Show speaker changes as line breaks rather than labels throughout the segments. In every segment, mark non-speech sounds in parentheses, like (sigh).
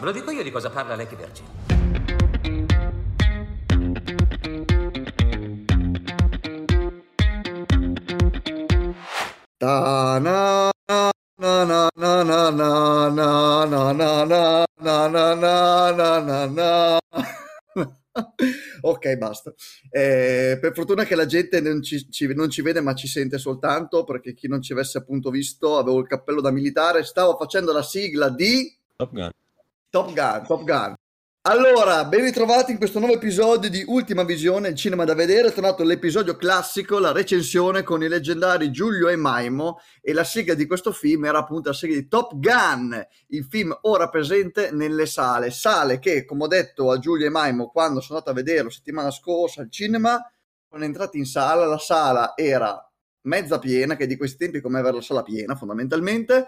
Ve lo dico io di cosa parla Lecky Vergine.
Ta na na na na na na na na na na na na na na na na ok, basta. Eh, per fortuna che la gente non ci, ci, non ci, vede ma ci sente soltanto perché chi non ci avesse appunto visto avevo il cappello da militare, stavo facendo la sigla di
Top Gun.
Top Gun, Top Gun. Allora, ben ritrovati in questo nuovo episodio di Ultima Visione, il cinema da vedere. È tornato l'episodio classico, la recensione con i leggendari Giulio e Maimo e la sigla di questo film era appunto la sigla di Top Gun, il film ora presente nelle sale. Sale che, come ho detto a Giulio e Maimo quando sono andato a vederlo settimana scorsa al cinema, sono entrati in sala, la sala era mezza piena, che di questi tempi come avere la sala piena fondamentalmente,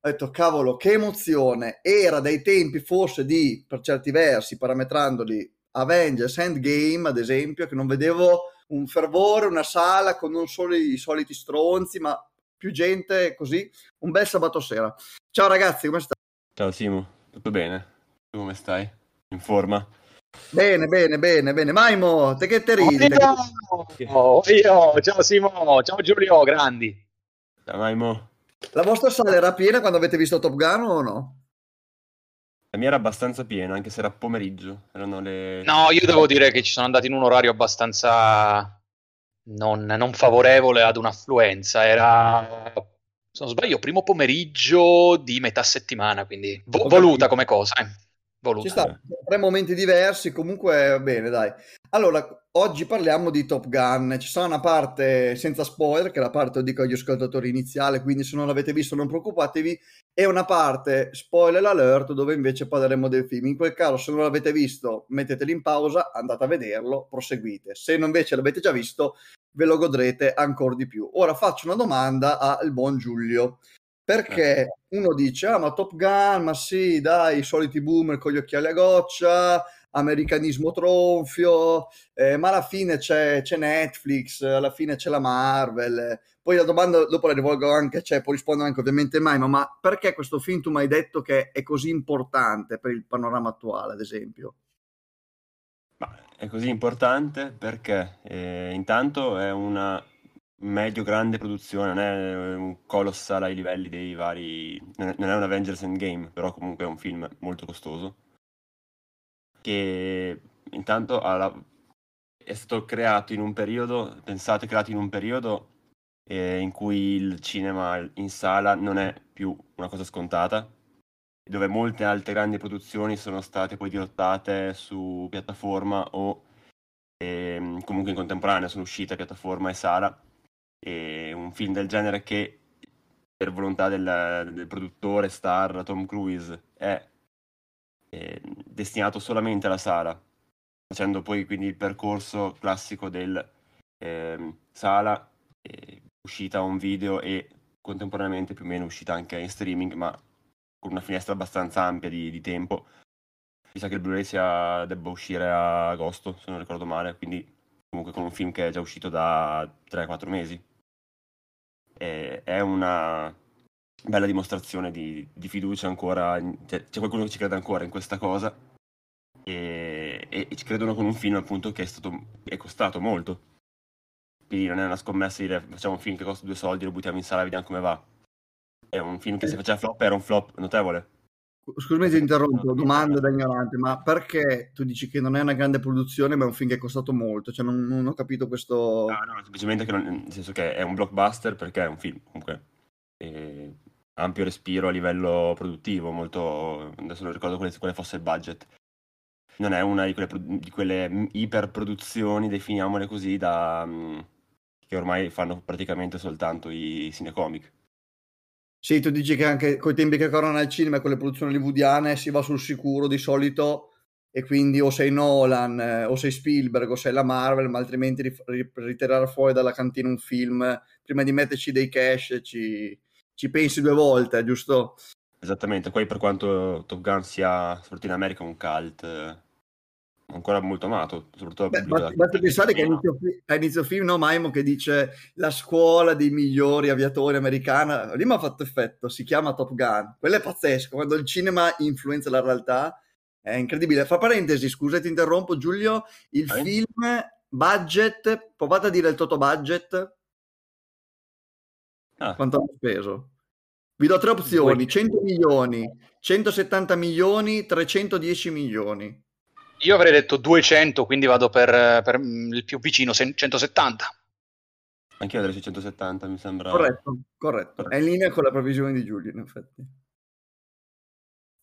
ho detto cavolo che emozione era dai tempi forse di per certi versi parametrandoli Avengers Endgame ad esempio che non vedevo un fervore una sala con non solo i soliti stronzi ma più gente così un bel sabato sera ciao ragazzi come stai?
ciao Simo tutto bene tu come stai? in forma?
Bene, bene, bene, bene. Maimo, te che te ridi?
Oh, io, io, ciao Simo, ciao Giulio, grandi.
Ciao Maimo.
La vostra sala era piena quando avete visto Top Gun o no?
La mia era abbastanza piena, anche se era pomeriggio. Erano le...
No, io devo dire che ci sono andati in un orario abbastanza non, non favorevole ad un'affluenza. Era, se non sbaglio, primo pomeriggio di metà settimana, quindi vo- voluta come cosa. Eh.
Ci sta, tre momenti diversi, comunque va bene, dai. Allora, oggi parliamo di Top Gun. Ci sarà una parte senza spoiler, che è la parte, lo dico agli ascoltatori iniziale, quindi se non l'avete visto non preoccupatevi, e una parte spoiler alert dove invece parleremo del film. In quel caso, se non l'avete visto, metteteli in pausa, andate a vederlo, proseguite. Se invece l'avete già visto, ve lo godrete ancora di più. Ora faccio una domanda al buon Giulio. Perché uno dice, ah ma Top Gun, ma sì, dai, i soliti boomer con gli occhiali a goccia, americanismo tronfio, eh, ma alla fine c'è, c'è, Netflix, alla fine c'è la Marvel. Poi la domanda dopo la rivolgo anche, cioè, può rispondere anche ovviamente mai, ma, ma perché questo film tu mi hai detto che è così importante per il panorama attuale, ad esempio?
Ma è così importante perché eh, intanto è una medio grande produzione, non è un colossal ai livelli dei vari... non è un Avengers Endgame, però comunque è un film molto costoso, che intanto la... è stato creato in un periodo, pensate, creato in un periodo eh, in cui il cinema in sala non è più una cosa scontata, dove molte altre grandi produzioni sono state poi dirottate su piattaforma o eh, comunque in contemporanea sono uscite piattaforma e sala e un film del genere che per volontà del, del produttore star Tom Cruise è, è, destinato solamente alla sala, facendo poi quindi il percorso classico del eh, sala, eh, uscita un video e contemporaneamente più o meno uscita anche in streaming, ma con una finestra abbastanza ampia di, di tempo. Mi sa che il Blu-ray sia, debba uscire a agosto, se non ricordo male, quindi comunque con un film che è già uscito da 3-4 mesi eh, è una bella dimostrazione di, di fiducia ancora, cioè, c'è qualcuno che ci crede ancora in questa cosa e, e, ci credono con un film appunto che è, stato, è costato molto. Quindi non è una scommessa di dire facciamo un film che costa due soldi, lo buttiamo in sala e vediamo come va. È un film che se faceva flop era un flop notevole.
Scusami se interrompo, domanda da ignorante, ma perché tu dici che non è una grande produzione ma è un film che è costato molto? Cioè non, non ho capito questo...
No, no, semplicemente che non, nel senso che è un blockbuster perché è un film comunque eh, ampio respiro a livello produttivo, molto... adesso non ricordo quale, quale fosse il budget. Non è una di quelle, di quelle iperproduzioni, definiamole così, da, mm, che ormai fanno praticamente soltanto i cinecomic.
Sì, tu dici che anche con i tempi che corrono al cinema e con le produzioni hollywoodiane si va sul sicuro di solito e quindi o sei Nolan eh, o sei Spielberg o sei la Marvel, ma altrimenti ri- ritirare fuori dalla cantina un film prima di metterci dei cash ci, ci pensi due volte, giusto?
Esattamente, poi per quanto Top Gun sia soprattutto in America un cult, ancora molto amato, soprattutto
Beh, basta, basta pensare che a inizio, a inizio, film no, Maimo che dice la scuola dei migliori aviatori americana, lì mi ha fatto effetto, si chiama Top Gun, quello è pazzesco, quando il cinema influenza la realtà è incredibile. Fa parentesi, scusa ti interrompo Giulio, il eh? film budget, provate a dire il toto budget, ah. quanto hanno speso? Vi do tre opzioni, 100 milioni, 170 milioni, 310 milioni.
Io avrei detto 200, quindi vado per, per il più vicino, 170.
Anche io avrei 170, mi sembra.
Corretto, corretto. È in linea con la previsione di Giulio, in effetti.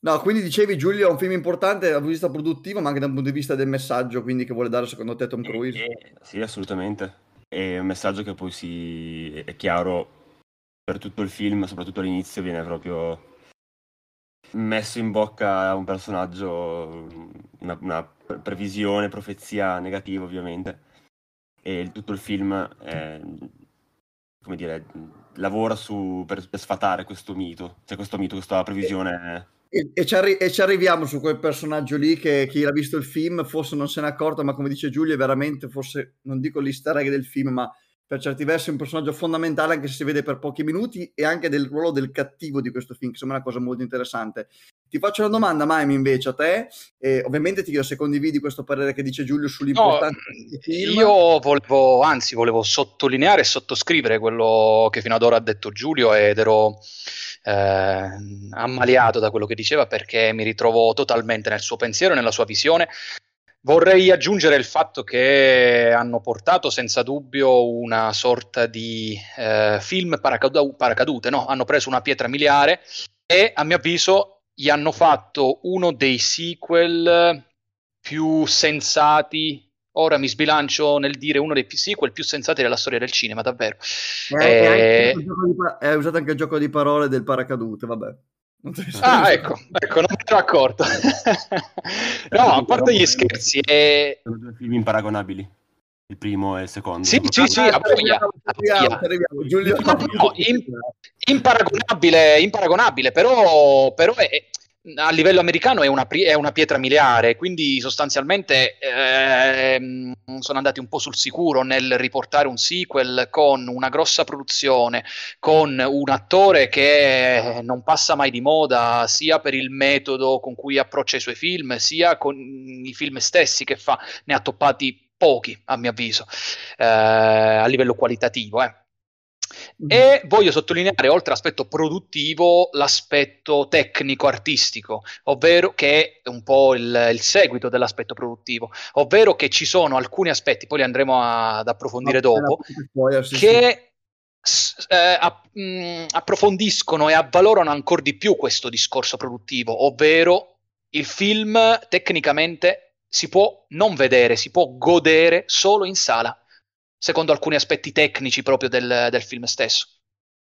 No, quindi dicevi Giulio è un film importante dal punto di vista produttivo, ma anche dal punto di vista del messaggio, quindi che vuole dare secondo te Tom Cruise? Eh,
eh, sì, assolutamente. È un messaggio che poi si è chiaro per tutto il film, soprattutto all'inizio, viene proprio messo in bocca a un personaggio una, una previsione, profezia negativa ovviamente e tutto il film è, come dire, lavora su, per, per, sfatare questo mito, cioè questo mito, questa previsione.
E, e, ci arri- e, ci arriviamo su quel personaggio lì che chi ha visto il film forse non se n'è accorto, ma come dice Giulio è veramente, forse, non dico l'easter egg del film, ma per certi versi un personaggio fondamentale anche se si vede per pochi minuti e anche del ruolo del cattivo di questo film che sembra una cosa molto interessante. Ti faccio una domanda Maimi invece a te e ovviamente ti chiedo se condividi questo parere che dice Giulio sull'importanza
no, io volevo anzi volevo sottolineare e sottoscrivere quello che fino ad ora ha detto Giulio ed ero eh, ammaliato da quello che diceva perché mi ritrovo totalmente nel suo pensiero e nella sua visione Vorrei aggiungere il fatto che hanno portato senza dubbio una sorta di eh, film paracadu- paracadute, no? hanno preso una pietra miliare e a mio avviso gli hanno fatto uno dei sequel più sensati. Ora mi sbilancio nel dire uno dei sequel più sensati della storia del cinema, davvero.
Eh, eh, è usato anche il gioco di parole del paracadute, vabbè.
Ah, ecco, ecco, non mi ero accorto. (laughs) no, a parte gli scherzi, è...
sono due film imparagonabili. Il primo e il secondo.
Sì, sì, sì, a voglia. Giulio. No, no, in, imparagonabile, imparagonabile, però, però è, a livello americano è una, è una, pietra miliare, quindi sostanzialmente eh, sono andati un po' sul sicuro nel riportare un sequel con una grossa produzione, con un attore che non passa mai di moda sia per il metodo con cui approccia i suoi film, sia con i film stessi che fa, ne ha toppati pochi a mio avviso, eh, a livello qualitativo. Eh. E voglio sottolineare, oltre all'aspetto produttivo, l'aspetto tecnico-artistico, ovvero che è un po' il, il, seguito dell'aspetto produttivo, ovvero che ci sono alcuni aspetti, poi li andremo a, ad approfondire dopo, che eh, app- mh, mm, approfondiscono e avvalorano ancora di più questo discorso produttivo, ovvero il film tecnicamente si può non vedere, si può godere solo in sala secondo alcuni aspetti tecnici proprio del, del film stesso.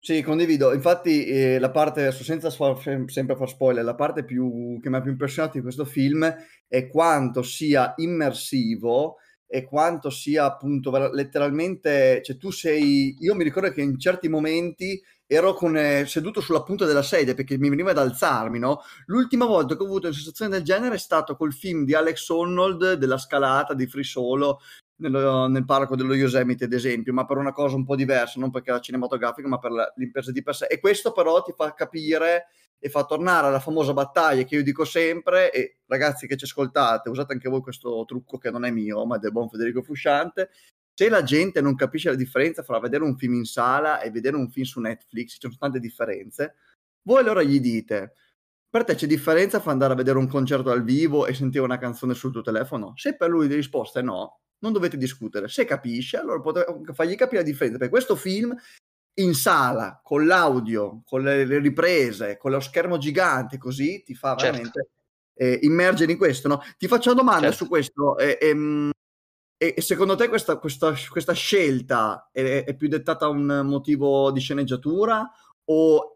Sì, condivido. Infatti, eh, la parte, senza sempre far spoiler, la parte più, che mi ha più impressionato di questo film è quanto sia immersivo e quanto sia appunto letteralmente, cioè tu sei, io mi ricordo che in certi momenti ero con, eh, seduto sulla punta della sedia perché mi veniva ad alzarmi, no? L'ultima volta che ho avuto una sensazione del genere è stato col film di Alex Honnold della scalata di Free Solo, nello, nel parco dello Yosemite, ad esempio, ma per una cosa un po' diversa, non perché la cinematografica, ma per la, l'impresa di per sé. E questo però ti fa capire e fa tornare alla famosa battaglia che io dico sempre, e ragazzi che ci ascoltate, usate anche voi questo trucco che non è mio, ma è del buon Federico Fusciante, se la gente non capisce la differenza fra vedere un film in sala e vedere un film su Netflix, ci sono tante differenze, voi allora gli dite, per te c'è differenza fra andare a vedere un concerto dal vivo e sentire una canzone sul tuo telefono? Se per lui la risposta è no, non dovete discutere. Se capisce, allora potete fargli capire la differenza. Perché questo film in sala, con l'audio, con le, le riprese, con lo schermo gigante, così ti fa certo. veramente eh, immergere in questo. No? Ti faccio una domanda certo. su questo. Eh, ehm, e, secondo te questa, questa, questa scelta è, è, più dettata da un motivo di sceneggiatura o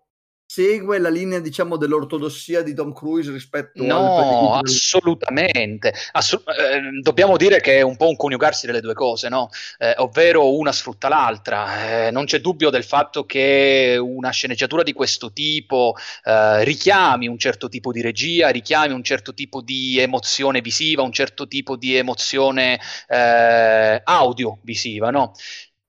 segue la linea, diciamo, dell'ortodossia di Tom Cruise rispetto
no, al assolutamente. Assu- eh, dobbiamo dire che è un po' un coniugarsi delle due cose, no? Eh, ovvero una sfrutta l'altra. Eh, non c'è dubbio del fatto che una sceneggiatura di questo tipo eh, richiami un certo tipo di regia, richiami un certo tipo di emozione visiva, un certo tipo di emozione eh, audio-visiva, no?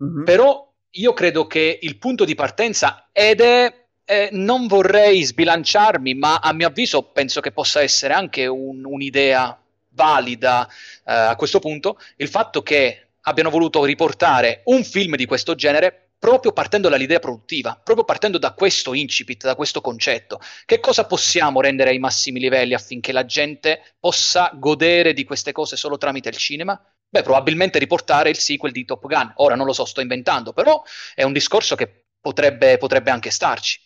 Mm-hmm. Però io credo che il punto di partenza ed è eh, non vorrei sbilanciarmi, ma a mio avviso penso che possa essere anche un, un'idea valida eh, a questo punto il fatto che abbiano voluto riportare un film di questo genere proprio partendo dall'idea produttiva, proprio partendo da questo incipit, da questo concetto. Che cosa possiamo rendere ai massimi livelli affinché la gente possa godere di queste cose solo tramite il cinema? Beh, probabilmente riportare il sequel di Top Gun. Ora non lo so, sto inventando, però è un discorso che potrebbe, potrebbe anche starci.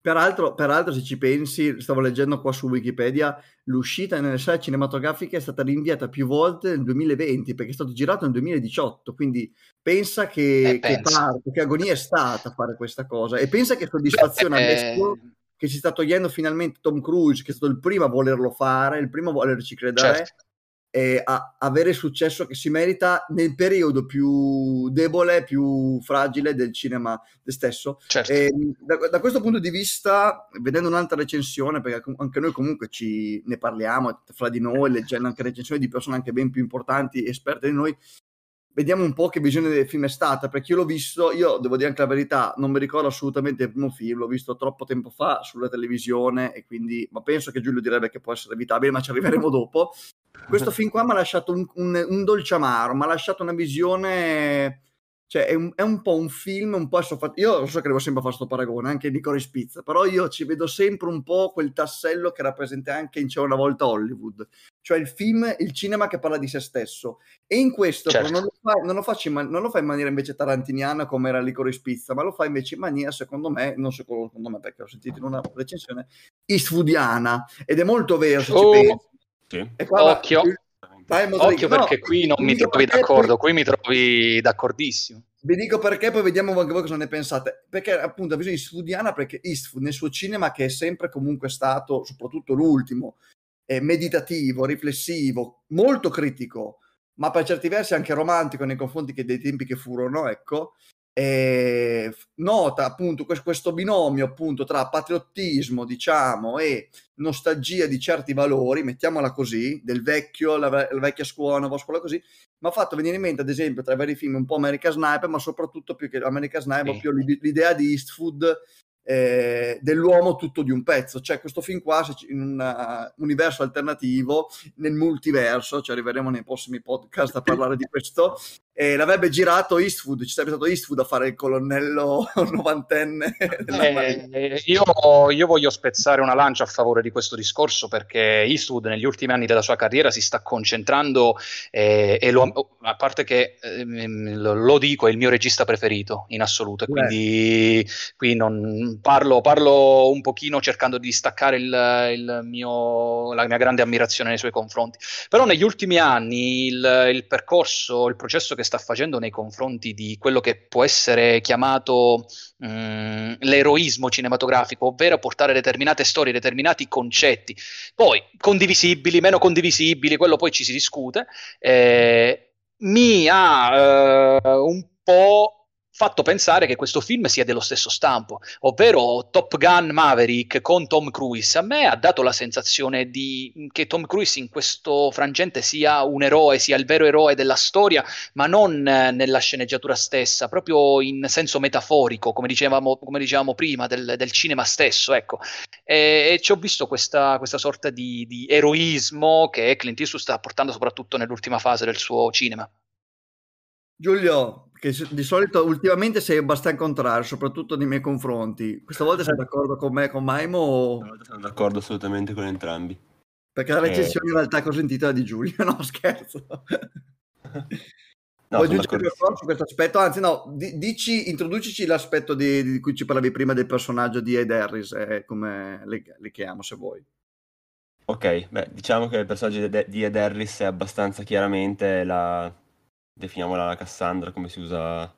Peraltro, peraltro, se ci pensi, stavo leggendo qua su Wikipedia, l'uscita nelle sale cinematografiche è stata rinviata più volte nel 2020 perché è stato girato nel 2018, quindi pensa che, eh, che, parte, che agonia è stata fare questa cosa e pensa che soddisfazione Beh, adesso eh... che si sta togliendo finalmente Tom Cruise, che è stato il primo a volerlo fare, il primo a volerci credere. Certo a avere il successo che si merita nel periodo più debole, più fragile del cinema stesso. Certo. E, da, da, questo punto di vista, vedendo un'altra recensione, perché anche noi comunque ci, ne parliamo fra di noi, leggendo anche recensioni di persone anche ben più importanti, esperte di noi, vediamo un po' che visione del film è stata, perché io l'ho visto, io devo dire anche la verità, non mi ricordo assolutamente il primo film, l'ho visto troppo tempo fa sulla televisione e quindi, ma penso che Giulio direbbe che può essere evitabile, ma ci arriveremo dopo. Questo (laughs) film qua mi ha lasciato un, un, un dolce amaro, mi ha lasciato una visione cioè, è un, è un, po' un film, un po' soffatto. Io lo so che devo sempre fare questo paragone, anche di Cory Spizza, però io ci vedo sempre un po' quel tassello che rappresenta anche in C'è una volta Hollywood, cioè il film, il cinema che parla di se stesso. E in questo certo. non, lo fa, non, lo faccio, non, lo fa, in maniera invece tarantiniana come era lì Cory Spizza, ma lo fa invece in maniera, secondo me, non secondo me perché ho sentito in una recensione, eastwoodiana. Ed è molto vero se oh. ci pensi.
Sì. Occhio. Il, Vai, Occhio perché no, qui non mi trovi d'accordo, poi... qui mi trovi d'accordissimo.
Vi dico perché, poi vediamo anche voi cosa ne pensate. Perché appunto ha bisogno di Eastwoodiana, perché Eastwood nel suo cinema, che è sempre comunque stato, soprattutto l'ultimo, è meditativo, riflessivo, molto critico, ma per certi versi anche romantico nei confronti dei tempi che furono, ecco, eh, nota appunto questo binomio appunto tra patriottismo diciamo e nostalgia di certi valori mettiamola così del vecchio la, la vecchia scuola nuova scuola così mi ha fatto venire in mente ad esempio tra i vari film un po' American Sniper ma soprattutto più che American Sniper sì. più l'idea di Eastwood eh, dell'uomo tutto di un pezzo. C'è questo film qua in un uh, universo alternativo, nel multiverso, ci arriveremo nei prossimi podcast a parlare di questo, e l'avrebbe girato Eastwood, ci sarebbe stato Eastwood a fare il colonnello (laughs) novantenne.
Eh, io, io, voglio spezzare una lancia a favore di questo discorso perché Eastwood negli ultimi anni della sua carriera si sta concentrando eh, e lo, a parte che eh, lo, lo, dico è il mio regista preferito in assoluto e quindi qui non parlo, parlo, un pochino cercando di distaccare il, il mio, la mia grande ammirazione nei suoi confronti. Però negli ultimi anni il, il, percorso, il processo che sta facendo nei confronti di quello che può essere chiamato mh, mm, l'eroismo cinematografico, ovvero portare determinate storie, determinati concetti, poi condivisibili, meno condivisibili, quello poi ci si discute, eh, mi ha eh, un po' fatto pensare che questo film sia dello stesso stampo, ovvero Top Gun Maverick con Tom Cruise. A me ha dato la sensazione di che Tom Cruise in questo frangente sia un eroe, sia il vero eroe della storia, ma non nella sceneggiatura stessa, proprio in senso metaforico, come dicevamo, come dicevamo prima, del, del, cinema stesso. Ecco. E, e ci ho visto questa, questa sorta di, di eroismo che Clint Eastwood sta portando soprattutto nell'ultima fase del suo cinema.
Giulio, che di solito ultimamente sei abbastanza contrario, soprattutto nei miei confronti. Questa volta sei (laughs) d'accordo con me con Maimo? O...
Sono d'accordo assolutamente con entrambi.
Perché la recensione eh... in realtà che ho sentito è di Giulio, (laughs) no scherzo. No, Vuoi aggiungere su questo aspetto? Anzi, no, dici, introducici l'aspetto di, di, cui ci parlavi prima del personaggio di Ed Harris, eh, come le, le chiamo se vuoi.
Ok, beh, diciamo che il personaggio di Ed Harris è abbastanza chiaramente la, definiamola la Cassandra come si usa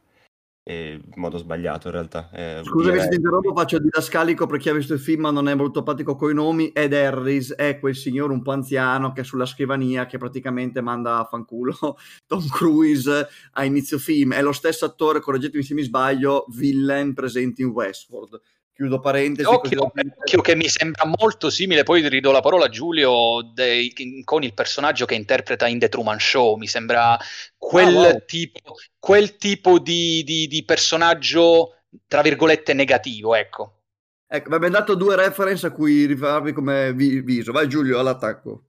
in modo sbagliato in realtà. Eh,
Scusami
dire-
se ti interrompo, faccio didascalico per chi ha visto il film ma non è molto pratico coi nomi. Ed Harris è quel signore un po' anziano che è sulla scrivania che praticamente manda a fanculo (laughs) Tom Cruise a inizio film. È lo stesso attore, correggetemi se mi sbaglio, villain presente in Westworld. Chiudo parentesi.
Occhio, occhio che mi sembra molto simile, poi ridò la parola a Giulio dei- con il personaggio che interpreta in The Truman Show, mi sembra quel
Ah, wow.
tipo, quel tipo di, di- di personaggio, tra virgolette, negativo, ecco.
Ecco, mi abbiamo dato due reference a cui rifarvi come vi- viso. Vai Giulio, all'attacco.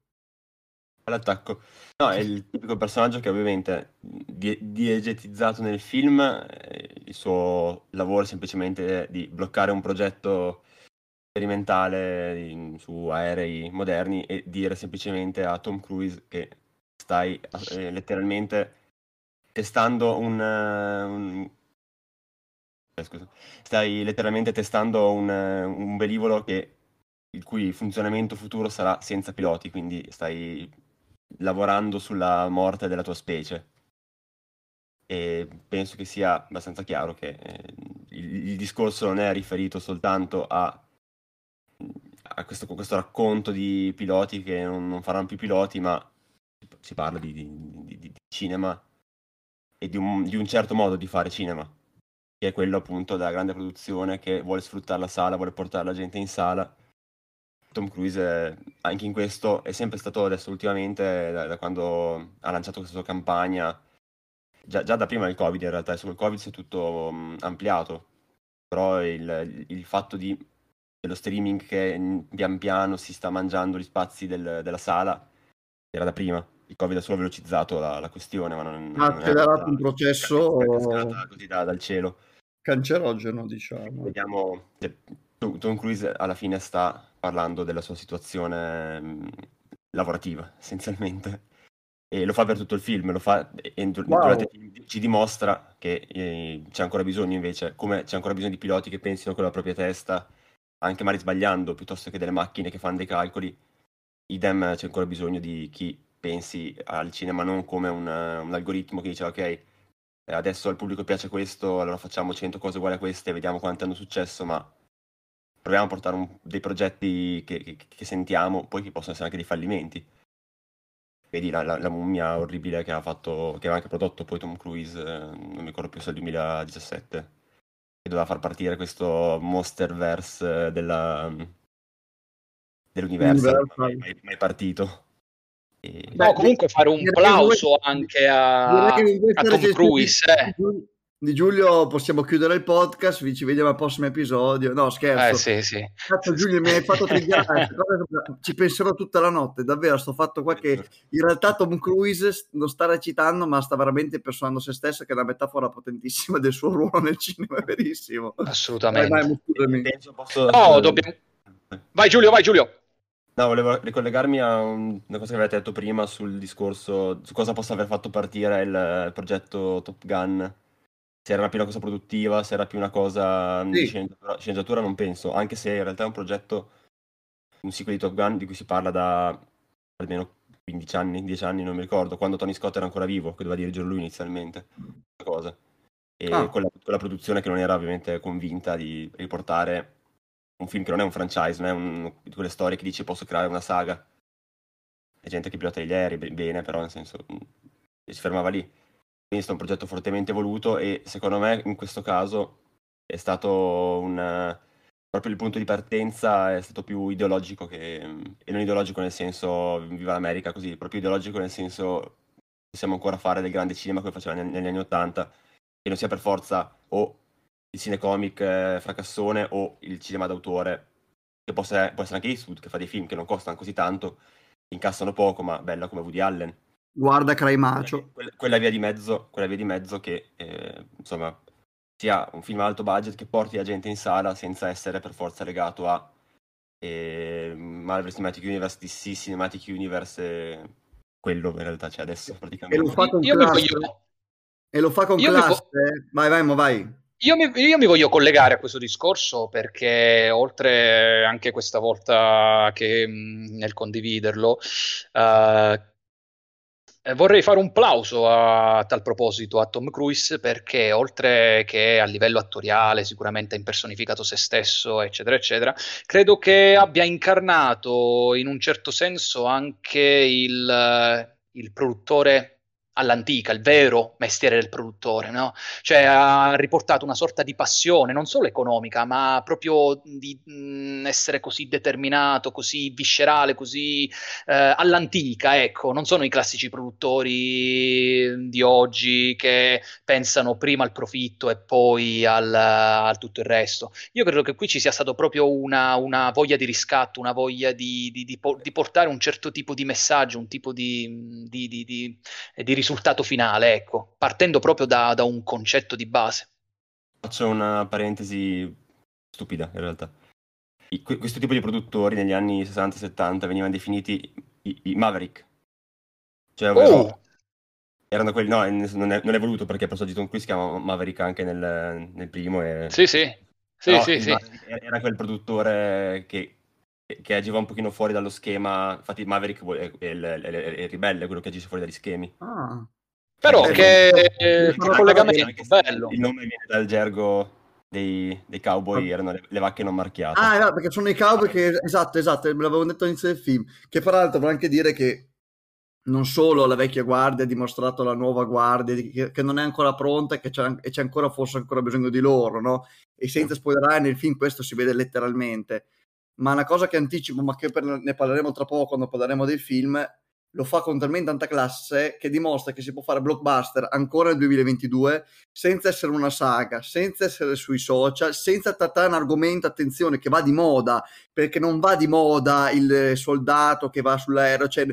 all'attacco. No, è il tipico personaggio che ovviamente di- diegetizzato nel film, eh, il suo lavoro è semplicemente di bloccare un progetto sperimentale in- su aerei moderni e dire semplicemente a Tom Cruise che stai eh, letteralmente testando un, eh, un- eh, scusa, stai letteralmente testando un, eh, un velivolo che il cui funzionamento futuro sarà senza piloti, quindi stai lavorando sulla morte della tua specie. E penso che sia abbastanza chiaro che eh, il, il discorso non è riferito soltanto a, a questo, questo racconto di piloti che non, non faranno più piloti, ma si parla di, di- di- di cinema e un, di un certo modo di fare cinema, che è quello appunto della grande produzione che vuole sfruttare la sala, vuole portare la gente in sala. Tom Cruise eh, anche in questo è sempre stato adesso ultimamente, da, da quando ha lanciato questa sua campagna, già, già da prima del Covid in realtà, adesso col Covid si è tutto mh, ampliato, però il, il fatto di, dello streaming che pian piano si sta mangiando gli spazi del- della sala era da prima. Il Covid ha solo velocizzato la, la questione, ma non,
Ha accelerato un processo-
cascata così da- dal cielo.
Cancerogeno, diciamo.
Vediamo, eh, Tom Cruise alla fine sta parlando della sua situazione mh, lavorativa, (laughs) essenzialmente. E lo fa per tutto il film, lo fa e
Wow.
durante il film ci dimostra che eh, c'è ancora bisogno invece, come c'è ancora bisogno di piloti che pensino con la propria testa, anche magari sbagliando, piuttosto che delle macchine che fanno dei calcoli. Idem c'è ancora bisogno di chi pensi al cinema non come un, un algoritmo che dice ok, eh, adesso al pubblico piace questo, allora facciamo 100 cose uguali a queste e vediamo quante hanno successo, ma proviamo a portare un- dei progetti che, che- che sentiamo, poi che possono essere anche dei fallimenti. Vedi la, la- la mummia orribile che ha fatto, che aveva anche prodotto poi Tom Cruise, eh, non mi ricordo più se è il 2017, che doveva far partire questo Monsterverse eh, della, dell'universo,
Universal.
mai, mai- mai partito. E-
Beh,
No, comunque fare un plauso anche a, a Tom Cruise. eh.
Di Giulio- possiamo chiudere il podcast, vi ci vediamo al prossimo episodio. No,
Eh,
scherzo.
sì, sì.
Cazzo Giulio, mi hai fatto (laughs) triggerare. Ci penserò tutta la notte, davvero. Sto fatto qua che in realtà Tom Cruise non sta recitando, ma sta veramente impersonando se stesso, che è una metafora potentissima del suo ruolo nel cinema, è verissimo. Vai,
Assolutamente.
vai, scusami.
Penso posso-
No, dobbiamo... Vai Giulio, vai Giulio.
No, volevo ricollegarmi a un- una cosa che avete detto prima sul discorso su cosa possa aver fatto partire il, eh, progetto Top Gun. Se era più una cosa produttiva, se era più una cosa mm, di
Sì.
sceneggiatura, sceneggiatura, non penso, anche se in realtà è un progetto, un sequel di Top Gun di cui si parla da almeno 15 anni, 10 anni, non mi ricordo, quando Tony Scott era ancora vivo, che doveva dirigere lui inizialmente, cosa. E
Ah.
con la, con la produzione che non era ovviamente convinta di riportare un film che non è un franchise, non è un- di quelle storie che dici posso creare una saga. C'è gente che pilota gli aerei, be- bene, però nel senso mh, si fermava lì. Quindi è un progetto fortemente voluto e secondo me in questo caso è stato un... proprio il punto di partenza è stato più ideologico che... e non ideologico nel senso viva l'America così, proprio ideologico nel senso possiamo ancora fare del grande cinema come faceva neg- negli anni Ottanta, che non sia per forza o il cinecomic eh, fracassone o il cinema d'autore, che può essere, può essere anche Eastwood, che fa dei film che non costano così tanto, incassano poco, ma bella come Woody Allen.
Guarda Cry Macio.
Quella, quella via di mezzo, quella via di mezzo che, eh, insomma, sia un film a alto budget che porti la gente in sala senza essere per forza legato a eh, Marvel Cinematic Universe, DC Cinematic Universe, eh, quello in realtà c'è adesso
E lo
praticamente.
fa con
Io
classe.
voglio...
E lo fa con
Io
classe. Vai, vai, ma vai.
Io mi, io mi voglio collegare a questo discorso perché oltre anche questa volta che mh, nel condividerlo, Eh, vorrei fare un plauso a, tal proposito a Tom Cruise perché oltre che a livello attoriale sicuramente ha impersonificato se stesso eccetera eccetera credo che abbia incarnato in un certo senso anche il, il produttore all'antica, il vero mestiere del produttore, no? Cioè ha riportato una sorta di passione, non solo economica, ma proprio di mh, mm, essere così determinato, così viscerale, così eh, all'antica, ecco, non sono i classici produttori di oggi che pensano prima al profitto e poi al, al tutto il resto. Io credo che qui ci sia stato proprio una, una voglia di riscatto, una voglia di, di, di, di, portare un certo tipo di messaggio, un tipo di, di, di, di risultato risultato finale, ecco, partendo proprio da, da un concetto di base.
Faccio una parentesi stupida in realtà. I, questo tipo di produttori negli anni 60-70 venivano definiti i, i Maverick. Cioè,
oh.
erano quelli, no, non è, non è voluto perché il personaggio qui si chiama Maverick anche nel, nel primo. E...
Sì, sì. Sì, no, sì, sì.
Era quel produttore che che agiva un pochino fuori dallo schema, infatti Maverick è il, è, è il ribelle, quello che agisce fuori dagli schemi.
Ah. Però eh, che, che collegamento bello.
Il nome viene dal gergo dei, dei cowboy, ah. erano le, le, vacche non marchiate.
Ah, no, perché sono i cowboy che, esatto, esatto, me l'avevo detto all'inizio del film, che peraltro vorrei anche dire che non solo la vecchia guardia ha dimostrato la nuova guardia che, che non è ancora pronta e che c'è, e c'è ancora forse ancora bisogno di loro, no? E senza spoilerare nel film questo si vede letteralmente ma una cosa che anticipo, ma che per, ne parleremo tra poco quando parleremo dei film, lo fa con talmente tanta classe che dimostra che si può fare blockbuster ancora nel 2022 senza essere una saga, senza essere sui social, senza trattare un argomento, attenzione, che va di moda, perché non va di moda il soldato che va sull'aereo, cioè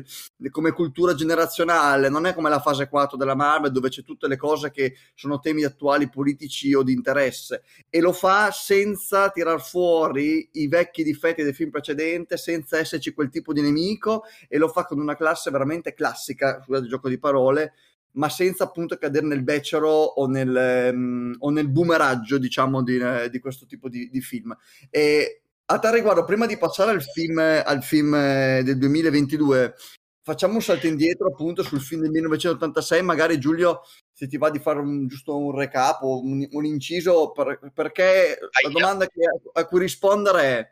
come cultura generazionale, non è come la fase 4 della Marvel dove c'è tutte le cose che sono temi attuali politici o di interesse. E lo fa senza tirar fuori i vecchi difetti del film precedente, senza esserci quel tipo di nemico e lo fa con una classe veramente classica, scusate il gioco di parole, ma senza appunto cadere nel becero o nel, um, o nel boomeraggio, diciamo, di, eh, di questo tipo di, di, film. E a tal riguardo, prima di passare al film, al film eh, del 2022, facciamo un salto indietro appunto sul film del 1986, magari Giulio se ti va di fare un, giusto un recap o un, un inciso, per, perché la domanda che, a cui rispondere è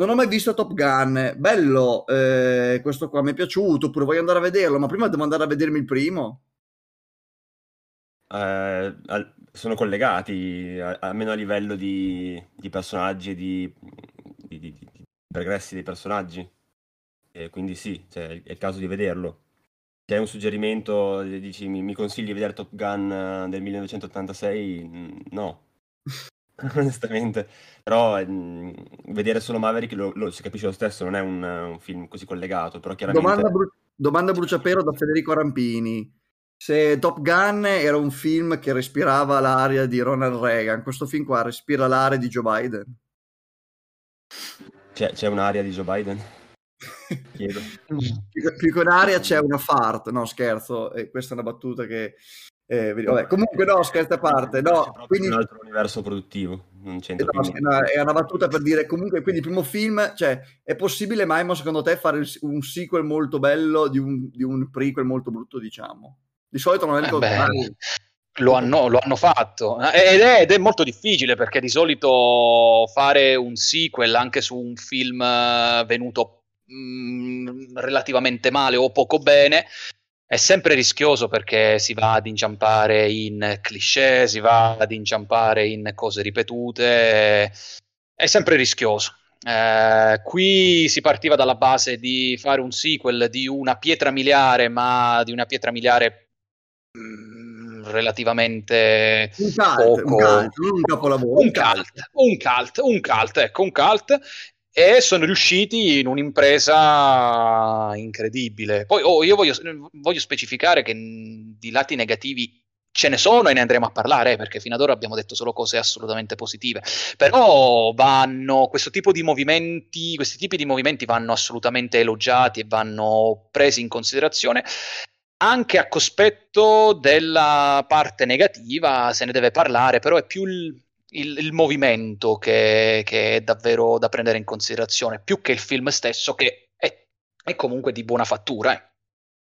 non ho mai visto Top Gun, bello, eh, questo qua mi è piaciuto, oppure voglio andare a vederlo, ma prima devo andare a vedermi il primo.
Eh, sono collegati, almeno a livello di, di personaggi e di, di, di, di, progressi dei personaggi. E quindi sì, cioè, è il caso di vederlo. Se hai un suggerimento, dici mi, mi consigli di vedere Top Gun eh, del 1986? No. (laughs) (laughs) onestamente. Però mh, vedere solo Maverick lo, lo, si capisce lo stesso, non è un, un film così collegato, però chiaramente...
Domanda, bru- domanda bruciapelo da Federico Rampini. Se Top Gun era un film che respirava l'aria di Ronald Reagan, questo film qua respira l'aria di Joe Biden?
C'è, c'è un'aria di Joe Biden? (laughs)
Chiedo. più, più che un'aria c'è una fart, no scherzo, e questa è una battuta che eh, vabbè, comunque no, scherzo a parte, no,
quindi... un altro universo produttivo, non c'entra
no, no, È una battuta per dire, comunque, quindi il primo film, cioè, è possibile mai, ma secondo te, fare un sequel molto bello di un, di un prequel molto brutto, diciamo? Di solito non è il eh contrario.
Lo hanno, lo hanno, fatto ed è, ed è, molto difficile perché di solito fare un sequel anche su un film eh, venuto mh, mm, relativamente male o poco bene è sempre rischioso perché si va ad inciampare in cliché, si va ad inciampare in cose ripetute, è sempre rischioso. Eh, qui si partiva dalla base di fare un sequel di una pietra miliare, ma di una pietra miliare mh, mm, relativamente
un cult, poco... un, cult, un capolavoro
un cult, un cult, un cult, ecco un cult e sono riusciti in un'impresa incredibile. Poi oh, io voglio, voglio, specificare che di lati negativi ce ne sono e ne andremo a parlare, eh, perché fino ad ora abbiamo detto solo cose assolutamente positive. Però vanno, questo tipo di movimenti, questi tipi di movimenti vanno assolutamente elogiati e vanno presi in considerazione. Anche a cospetto della parte negativa se ne deve parlare, però è più il, il, il movimento che, che, è davvero da prendere in considerazione, più che il film stesso, che è, è comunque di buona fattura. Eh.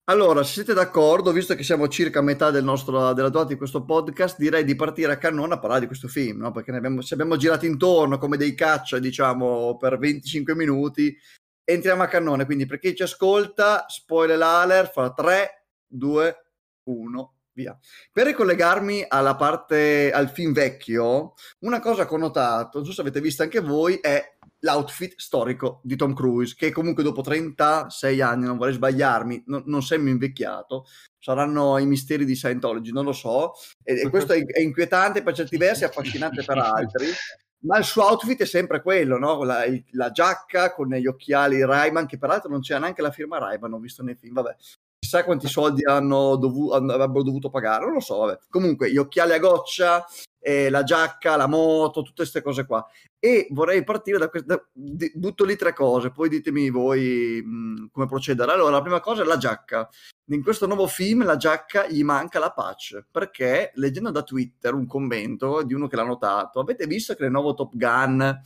Allora, se siete d'accordo, visto che siamo circa a metà del nostro, della durata di questo podcast, direi di partire a cannone a parlare di questo film, no? Perché ne abbiamo, ci abbiamo girato intorno come dei caccia, diciamo, per 25 minuti. Entriamo a cannone, quindi per chi ci ascolta, spoiler alert, fra 3, 2, 1, via. Per ricollegarmi alla parte, al film vecchio, una cosa che ho notato, non so se avete visto anche voi, è l'outfit storico di Tom Cruise, che comunque dopo 36 anni, non vorrei sbagliarmi, no, non sembra invecchiato, saranno i misteri di Scientology, non lo so, e, e questo è, è, inquietante per certi versi, affascinante per altri, ma il suo outfit è sempre quello, no? la, la, giacca con gli occhiali Rayman, che peraltro non c'era neanche la firma Rayman, ho visto nei film, vabbè. Chissà quanti soldi dovu- avrebbero dovuto pagare, non lo so, vabbè. Comunque, gli occhiali a goccia, eh, la giacca, la moto, tutte queste cose qua e vorrei partire da questo, butto lì tre cose, poi ditemi voi mh, come procedere. Allora, la prima cosa è la giacca. In questo nuovo film la giacca gli manca la patch, perché leggendo da Twitter un commento di uno che l'ha notato, avete visto che nel nuovo Top Gun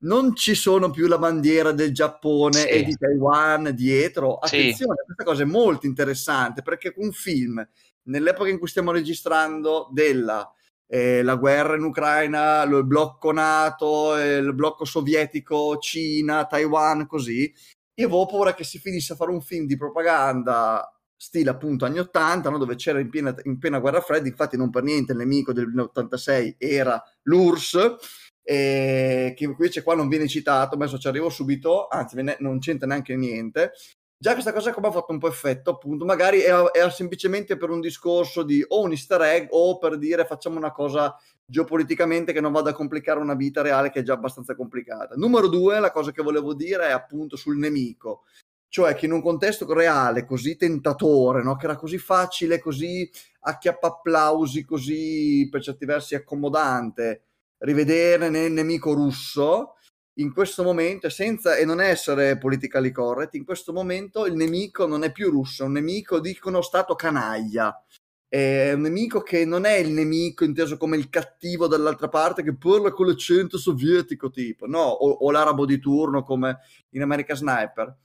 non ci sono più la bandiera del Giappone sì. e di Taiwan dietro. Attenzione, sì. questa cosa è molto interessante perché un film nell'epoca in cui stiamo registrando della eh, la guerra in Ucraina, il blocco NATO, il blocco sovietico, Cina, Taiwan, così. Io avevo paura che si finisse a fare un film di propaganda stile appunto anni 80, no? dove c'era in piena, in piena, guerra fredda, infatti non per niente il nemico del 86 era l'URSS, eh, che invece qua non viene citato, adesso ci arrivo subito, anzi non c'entra neanche niente, Già questa cosa come ha fatto un po' effetto, appunto, magari era, semplicemente per un discorso di o un easter egg o per dire facciamo una cosa geopoliticamente che non vada a complicare una vita reale che è già abbastanza complicata. Numero due, la cosa che volevo dire è appunto sul nemico, cioè che in un contesto reale così tentatore, no? che era così facile, così acchiappa applausi, così per certi versi accomodante, rivedere nel nemico russo in questo momento, senza e non essere politically correct, in questo momento il nemico non è più russo, è un nemico di uno stato canaglia. È un nemico che non è il nemico inteso come il cattivo dall'altra parte che parla con l'accento sovietico, tipo, no, o, o l'arabo di turno come in America Sniper.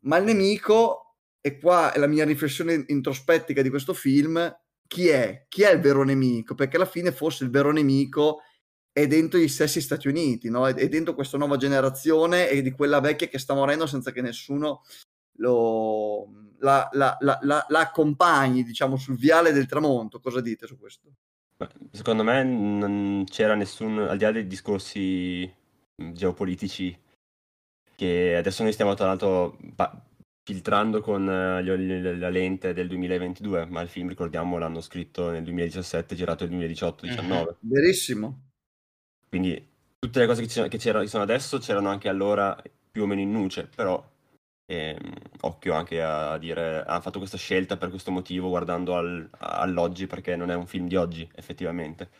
Ma il nemico, e qua è la mia riflessione introspettica di questo film, chi è? Chi è il vero nemico? Perché alla fine forse il vero nemico è dentro gli stessi Stati Uniti, no? è dentro questa nuova generazione e di quella vecchia che sta morendo senza che nessuno lo, la, la, la, la, accompagni, diciamo, sul viale del tramonto. Cosa dite su questo?
Secondo me non c'era nessun, al di là dei discorsi geopolitici, che adesso noi stiamo tra l'altro pa- filtrando con uh, la lente del 2022, ma il film, ricordiamo, l'hanno scritto nel 2017, girato nel 2018-19.
Mhm. Verissimo.
Quindi tutte le cose che, che, che sono adesso c'erano anche allora più o meno in nuce, però ehm, occhio anche a dire hanno fatto questa scelta per questo motivo guardando al, all'oggi perché non è un film di oggi effettivamente.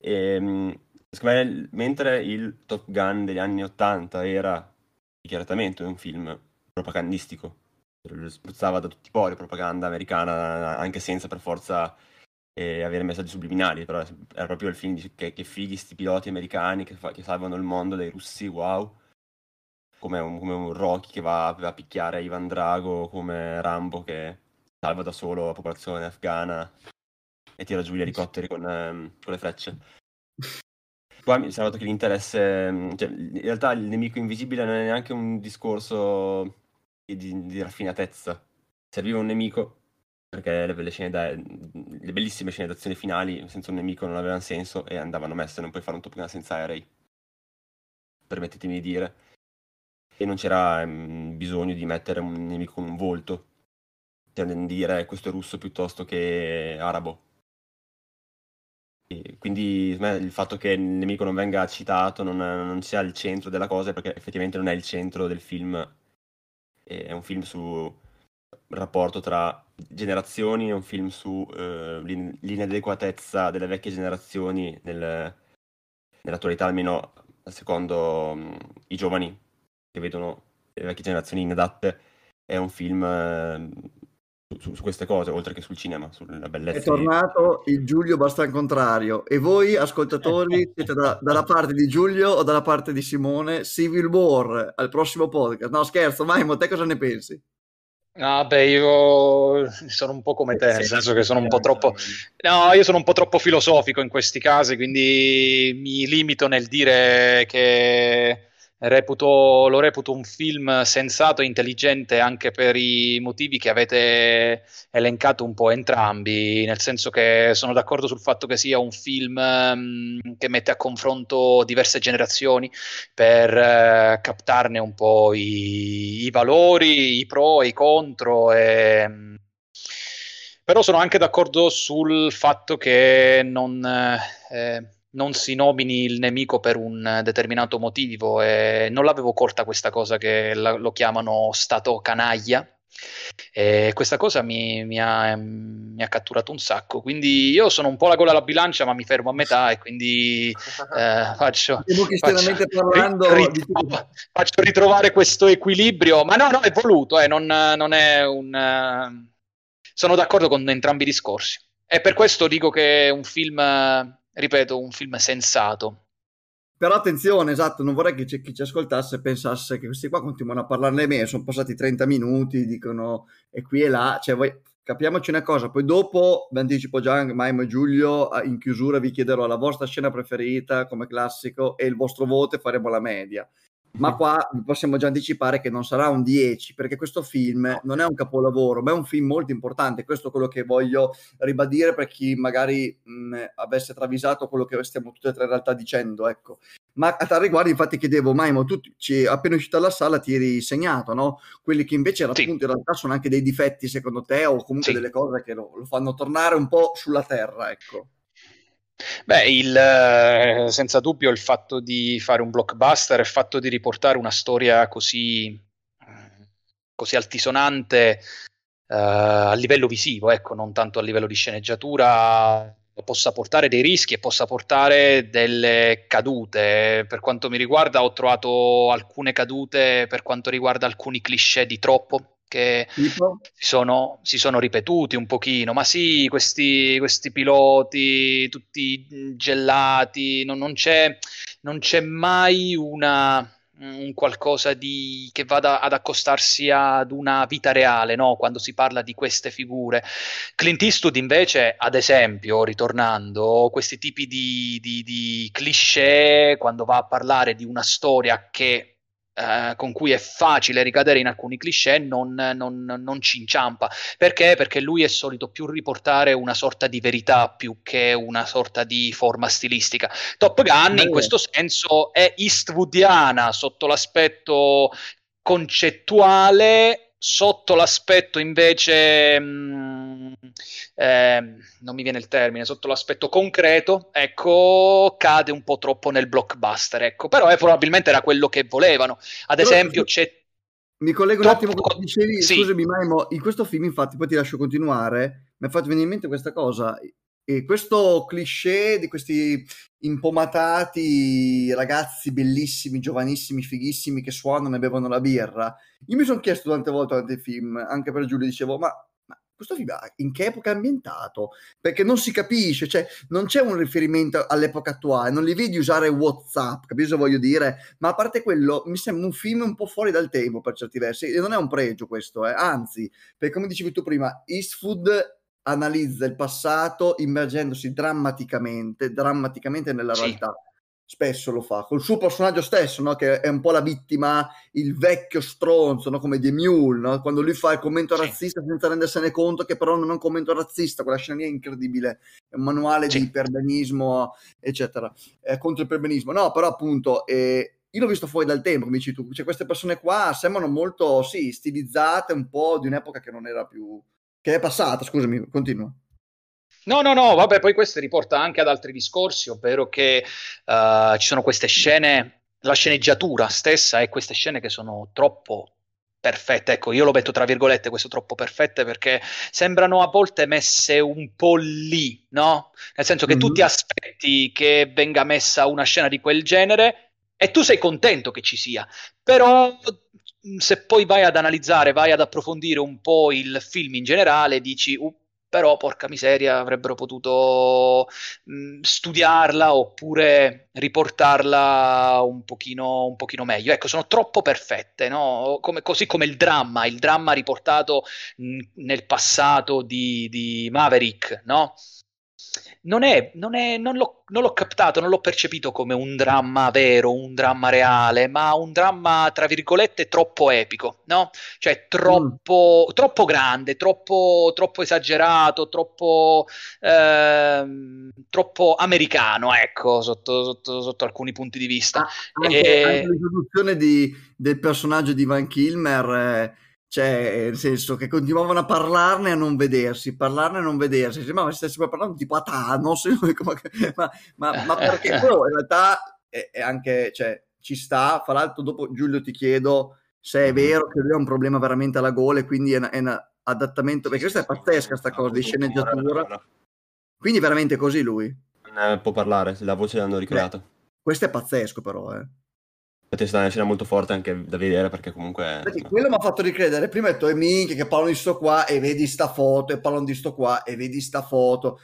E, ehm, secondo me, mentre il Top Gun degli anni 80 era dichiaratamente un film propagandistico, spruzzava da tutti i pori propaganda americana anche senza per forza e avere messaggi subliminali, però era proprio il film di, che, che fighi sti piloti americani che, fa, che, salvano il mondo dai russi, wow. Come un, come un Rocky che va, va, a picchiare Ivan Drago, come Rambo che salva da solo la popolazione afghana e tira giù gli elicotteri con, um, con le frecce. Qua mi è sembrato che l'interesse, cioè, in realtà il nemico invisibile non è neanche un discorso di, di raffinatezza. Serviva un nemico perché le, le, scene da, le bellissime scene d'azione finali senza un nemico non avevano senso e andavano messe, non puoi fare un Top Gun senza aerei, permettetemi di dire. E non c'era um, bisogno di mettere un nemico con un volto, cioè di dire questo è russo piuttosto che arabo. E quindi il fatto che il nemico non venga citato, non, non sia il centro della cosa, perché effettivamente non è il centro del film, è un film su rapporto tra generazioni, è un film su eh, l'inadeguatezza delle vecchie generazioni nel, nell'attualità, almeno secondo um, i giovani che vedono le vecchie generazioni inadatte. È un film eh, su, su, queste cose, oltre che sul cinema, sulla bellezza.
È tornato il Giulio basta il contrario. E voi, ascoltatori, (laughs) siete da, dalla parte di Giulio o dalla parte di Simone? Civil War, al prossimo podcast. No, scherzo, Maimo, te cosa ne pensi?
Ah, beh, io sono un po' come te, nel senso che sono un po' troppo. No, io sono un po' troppo filosofico in questi casi, quindi mi limito nel dire che Reputo, lo reputo un film sensato e intelligente anche per i motivi che avete elencato un po' entrambi, nel senso che sono d'accordo sul fatto che sia un film um, che mette a confronto diverse generazioni per uh, captarne un po' i, i, valori, i pro e i contro. E, um, però sono anche d'accordo sul fatto che non... Eh, non si nomini il nemico per un determinato motivo e non l'avevo colta questa cosa che la, lo chiamano stato canaglia. E questa cosa mi, mi, ha, mi, ha, catturato un sacco. Quindi io sono un po' la gola alla bilancia ma mi fermo a metà e quindi (laughs) eh, faccio, faccio,
parlando
rit- rit- faccio, ritrovare questo equilibrio ma no no è voluto eh, non, non, è un uh, sono d'accordo con entrambi i discorsi. E per questo dico che è un film ripeto, un film sensato.
Però attenzione, esatto, non vorrei che c- chi ci ascoltasse pensasse che questi qua continuano a parlarne bene, sono passati 30 minuti, dicono e qui e là, cioè voi capiamoci una cosa, poi dopo, vi anticipo già, Maimo e Giulio, in chiusura vi chiederò la vostra scena preferita come classico e il vostro voto e faremo la media ma qua possiamo già anticipare che non sarà un 10 perché questo film non è un capolavoro ma è un film molto importante questo è quello che voglio ribadire per chi magari mh, avesse travisato quello che stiamo tutte e tre in realtà dicendo ecco ma a tal riguardo infatti chiedevo Maimo tu ci, appena uscito dalla sala ti eri segnato no? quelli che invece sì. appunto in realtà sono anche dei difetti secondo te o comunque sì. delle cose che lo, lo fanno tornare un po' sulla terra ecco
Beh, il, eh, senza dubbio il fatto di fare un blockbuster, il fatto di riportare una storia così, così altisonante uh, a livello visivo, ecco, non tanto a livello di sceneggiatura, possa portare dei rischi e possa portare delle cadute. Per quanto mi riguarda, ho trovato alcune cadute per quanto riguarda alcuni cliché di troppo che si sono, si sono, ripetuti un pochino, ma sì, questi, questi piloti tutti gelati, non, non, c'è, non c'è mai una, un qualcosa di, che vada ad accostarsi ad una vita reale, no? quando si parla di queste figure. Clint Eastwood invece, ad esempio, ritornando, questi tipi di, di, di cliché, quando va a parlare di una storia che eh, con cui è facile ricadere in alcuni cliché non, non, non, ci inciampa. Perché? Perché lui è solito più riportare una sorta di verità più che una sorta di forma stilistica. Top Gun in questo senso è Eastwoodiana sotto l'aspetto concettuale sotto l'aspetto invece mh, mm, eh, non mi viene il termine sotto l'aspetto concreto ecco cade un po' troppo nel blockbuster ecco. Però è, probabilmente era quello che volevano. Ad però, esempio c'è
mi collego troppo... un attimo con dicevi sì. scusami Maimo in questo film infatti poi ti lascio continuare mi ha fatto venire in mente questa cosa e questo cliché di questi impomatati ragazzi bellissimi, giovanissimi, fighissimi che suonano e bevono la birra, io mi sono chiesto tante volte durante il film, anche per Giulio, dicevo, ma, questo film in che epoca è ambientato? Perché non si capisce, cioè non c'è un riferimento all'epoca attuale, non li vedi usare Whatsapp, capisci cosa voglio dire? Ma a parte quello, mi sembra un film un po' fuori dal tempo per certi versi, e non è un pregio questo, eh. anzi, perché come dicevi tu prima, Eastwood analizza il passato immergendosi drammaticamente, drammaticamente nella sì. realtà. Spesso lo fa col suo personaggio stesso, no? che è un po' la vittima, il vecchio stronzo, no? come The Mule, no? quando lui fa il commento sì. razzista senza rendersene conto che però non è un commento razzista. Quella scena lì è incredibile, è un manuale sì. di perbenismo, eccetera, è contro il perbenismo. No, però appunto. Eh, io l'ho visto fuori dal tempo, come dici tu, cioè queste persone qua sembrano molto, sì, stilizzate, un po' di un'epoca che non era più, che è passata, scusami, continua.
No, no, no, vabbè, poi questo riporta anche ad altri discorsi, ovvero che uh, ci sono queste scene, la sceneggiatura stessa e queste scene che sono troppo perfette, ecco, io lo metto tra virgolette questo troppo perfette perché sembrano a volte messe un po' lì, no? Nel senso che mm-hmm. tu ti aspetti che venga messa una scena di quel genere e tu sei contento che ci sia, però se poi vai ad analizzare, vai ad approfondire un po' il film in generale, dici, uh, però porca miseria avrebbero potuto mh, studiarla oppure riportarla un pochino, un pochino meglio. Ecco, sono troppo perfette, no? come, così come il dramma, il dramma riportato mh, nel passato di, di Maverick, no? Non, è, non, è, non, l'ho, non, l'ho, captato, non l'ho percepito come un dramma vero, un dramma reale, ma un dramma, tra virgolette, troppo epico, no? Cioè troppo, mm. troppo grande, troppo, troppo esagerato, troppo, ehm, troppo americano, ecco, sotto, sotto, sotto, alcuni punti di vista. Ah,
anche, e... anche l'introduzione di, del personaggio di Van Kilmer... Eh cioè, nel senso che continuavano a parlarne e a non vedersi, parlarne e a non vedersi. Sembrava stessimo parlando tipo a Thanos, (laughs) ma, ma, ma perché (laughs) però in realtà è, è, anche, cioè, ci sta. Fra l'altro, dopo Giulio ti chiedo se è vero che lui ha un problema veramente alla gola e quindi è un adattamento, perché questa è pazzesca sta cosa di sceneggiatura. Quindi veramente così lui?
Eh, può parlare, la voce l'hanno ricreata. Beh,
questo è pazzesco però, eh.
Infatti è stata una scena molto forte anche da vedere perché comunque...
Perché quello mi ha fatto ricredere, prima ho detto è minchia che parlano di sto qua e vedi sta foto e parlano di sto qua e vedi sta foto,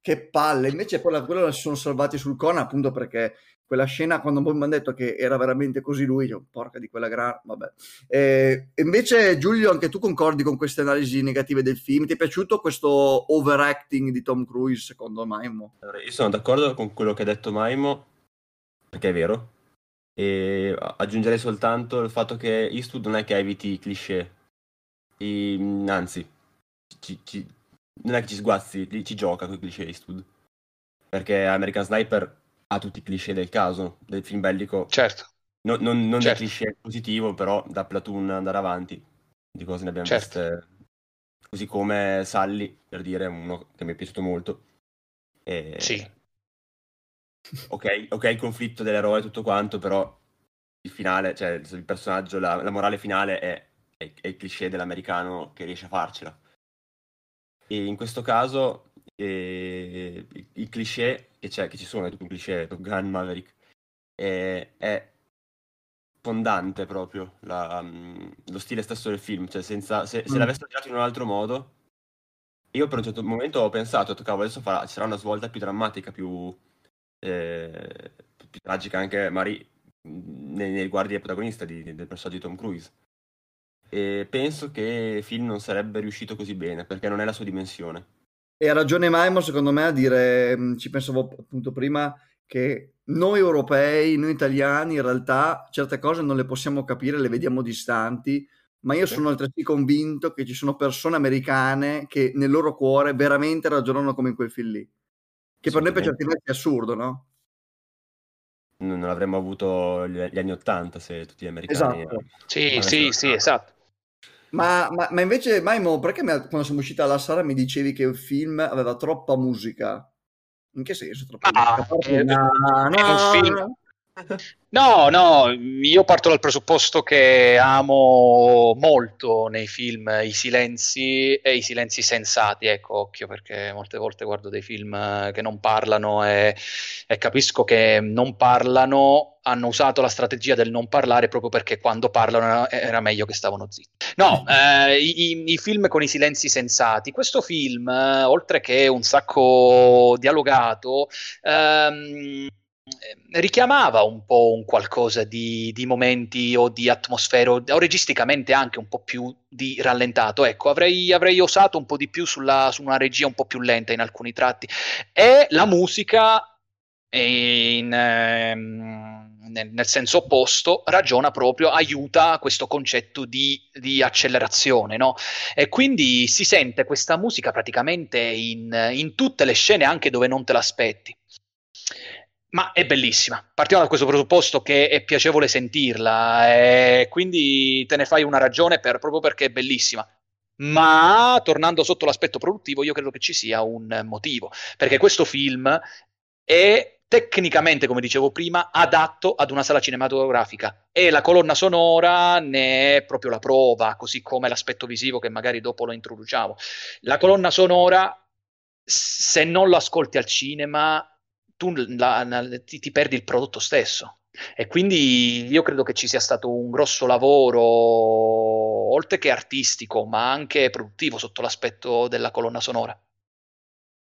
che palle, invece poi quello si sono salvati sul corner appunto perché quella scena quando mi hanno detto che era veramente così lui, io, porca di quella gran... vabbè. E invece Giulio anche tu concordi con queste analisi negative del film? Ti è piaciuto questo overacting di Tom Cruise secondo Maimo?
Allora, io sono d'accordo con quello che ha detto Maimo perché è vero e aggiungerei soltanto il fatto che Eastwood non è che eviti i cliché, e, anzi, ci, ci, non è che ci sguazzi, ci gioca con i cliché Eastwood. Perché American Sniper ha tutti i cliché del caso, del film bellico.
Certo.
No, non non certo. cliché positivo, però da Platoon andare avanti, di cose ne abbiamo certo. viste. Così come Sally, per dire, uno che mi è piaciuto molto.
E... Sì,
ok, ok il conflitto dell'eroe e tutto quanto, però il finale, cioè il personaggio, la, la morale finale è, è, è, il cliché dell'americano che riesce a farcela. E in questo caso eh, il, il cliché che c'è, che ci sono, è tutto un cliché, Top Gun Maverick, è, è fondante proprio la, um, lo stile stesso del film, cioè senza, se, se mm. l'avessero girato in un altro modo, io per un certo momento ho pensato, cavolo, adesso farà, ci sarà una svolta più drammatica, più eh, più tragica anche magari nei, nei riguardi del protagonista di, del personaggio di Tom Cruise. E penso che il film non sarebbe riuscito così bene perché non è la sua dimensione.
E ha ragione Maimo, secondo me, a dire, ci pensavo appunto prima, che noi europei, noi italiani, in realtà certe cose non le possiamo capire, le vediamo distanti, ma io sono altresì convinto che ci sono persone americane che nel loro cuore veramente ragionano come in quel film lì. Che per noi per certi versi è assurdo, no?
Non avremmo avuto gli anni Ottanta se tutti gli americani...
Esatto. Sì, sì, sì, esatto.
Ma, ma, ma, invece, Maimo, perché me, quando siamo usciti alla sala mi dicevi che il film aveva troppa musica? In che senso troppa ah, musica?
È, no, no. è un film No, no, io parto dal presupposto che amo molto nei film i silenzi e i silenzi sensati, ecco, occhio, perché molte volte guardo dei film che non parlano e, e capisco che non parlano, hanno usato la strategia del non parlare proprio perché quando parlano era meglio che stavano zitti. No, eh, i, i, film con i silenzi sensati, questo film, oltre che un sacco dialogato, Ehm, richiamava un po' un qualcosa di, di momenti o di atmosfera o, registicamente anche un po' più di rallentato. Ecco, avrei, avrei osato un po' di più sulla, su una regia un po' più lenta in alcuni tratti. E la musica in, ehm, nel, nel, senso opposto, ragiona proprio, aiuta questo concetto di, di accelerazione, no? E quindi si sente questa musica praticamente in, in tutte le scene, anche dove non te l'aspetti ma è bellissima. Partiamo da questo presupposto che è piacevole sentirla, e quindi te ne fai una ragione per, proprio perché è bellissima. Ma tornando sotto l'aspetto produttivo, io credo che ci sia un motivo, perché questo film è tecnicamente, come dicevo prima, adatto ad una sala cinematografica e la colonna sonora ne è proprio la prova, così come l'aspetto visivo che magari dopo lo introduciamo. La colonna sonora, se non lo ascolti al cinema, tu la, ti, ti perdi il prodotto stesso. E quindi io credo che ci sia stato un grosso lavoro, oltre che artistico, ma anche produttivo sotto l'aspetto della colonna sonora.